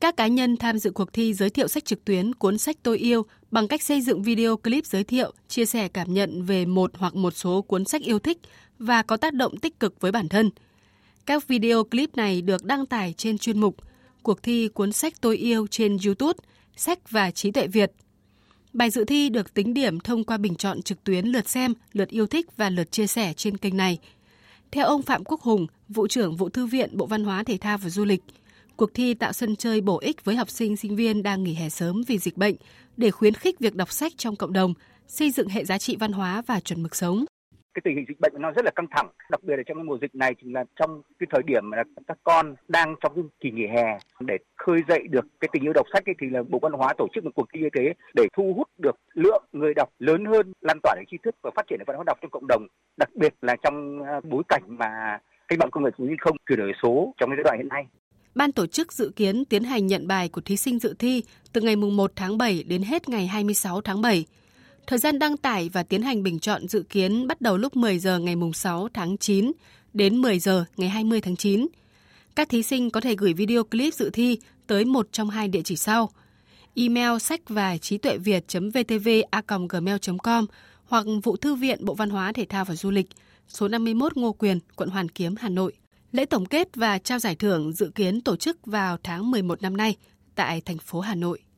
Các cá nhân tham dự cuộc thi giới thiệu sách trực tuyến cuốn sách tôi yêu bằng cách xây dựng video clip giới thiệu, chia sẻ cảm nhận về một hoặc một số cuốn sách yêu thích và có tác động tích cực với bản thân. Các video clip này được đăng tải trên chuyên mục Cuộc thi cuốn sách tôi yêu trên YouTube, Sách và trí tuệ Việt. Bài dự thi được tính điểm thông qua bình chọn trực tuyến lượt xem, lượt yêu thích và lượt chia sẻ trên kênh này. Theo ông Phạm Quốc Hùng, vụ trưởng vụ thư viện Bộ Văn hóa Thể thao và Du lịch, cuộc thi tạo sân chơi bổ ích với học sinh sinh viên đang nghỉ hè sớm vì dịch bệnh để khuyến khích việc đọc sách trong cộng đồng, xây dựng hệ giá trị văn hóa và chuẩn mực sống. Cái tình hình dịch bệnh nó rất là căng thẳng đặc biệt là trong cái mùa dịch này chính là trong cái thời điểm mà các con đang trong cái kỳ nghỉ hè để khơi dậy được cái tình yêu đọc sách ấy, thì là bộ văn hóa tổ chức một cuộc thi như thế để thu hút được lượng người đọc lớn hơn lan tỏa được tri thức và phát triển được văn hóa đọc trong cộng đồng đặc biệt là trong à, bối cảnh mà cách mạng công nghệ 4.0 chuyển đổi số trong cái giai đoạn hiện nay. Ban tổ chức dự kiến tiến hành nhận bài của thí sinh dự thi từ ngày 1 tháng 7 đến hết ngày 26 tháng 7. Thời gian đăng tải và tiến hành bình chọn dự kiến bắt đầu lúc 10 giờ ngày 6 tháng 9 đến 10 giờ ngày 20 tháng 9. Các thí sinh có thể gửi video clip dự thi tới một trong hai địa chỉ sau. Email sách và trí tuệ việt.vtv.gmail.com hoặc vụ thư viện Bộ Văn hóa Thể thao và Du lịch, số 51 Ngô Quyền, quận Hoàn Kiếm, Hà Nội. Lễ tổng kết và trao giải thưởng dự kiến tổ chức vào tháng 11 năm nay tại thành phố Hà Nội.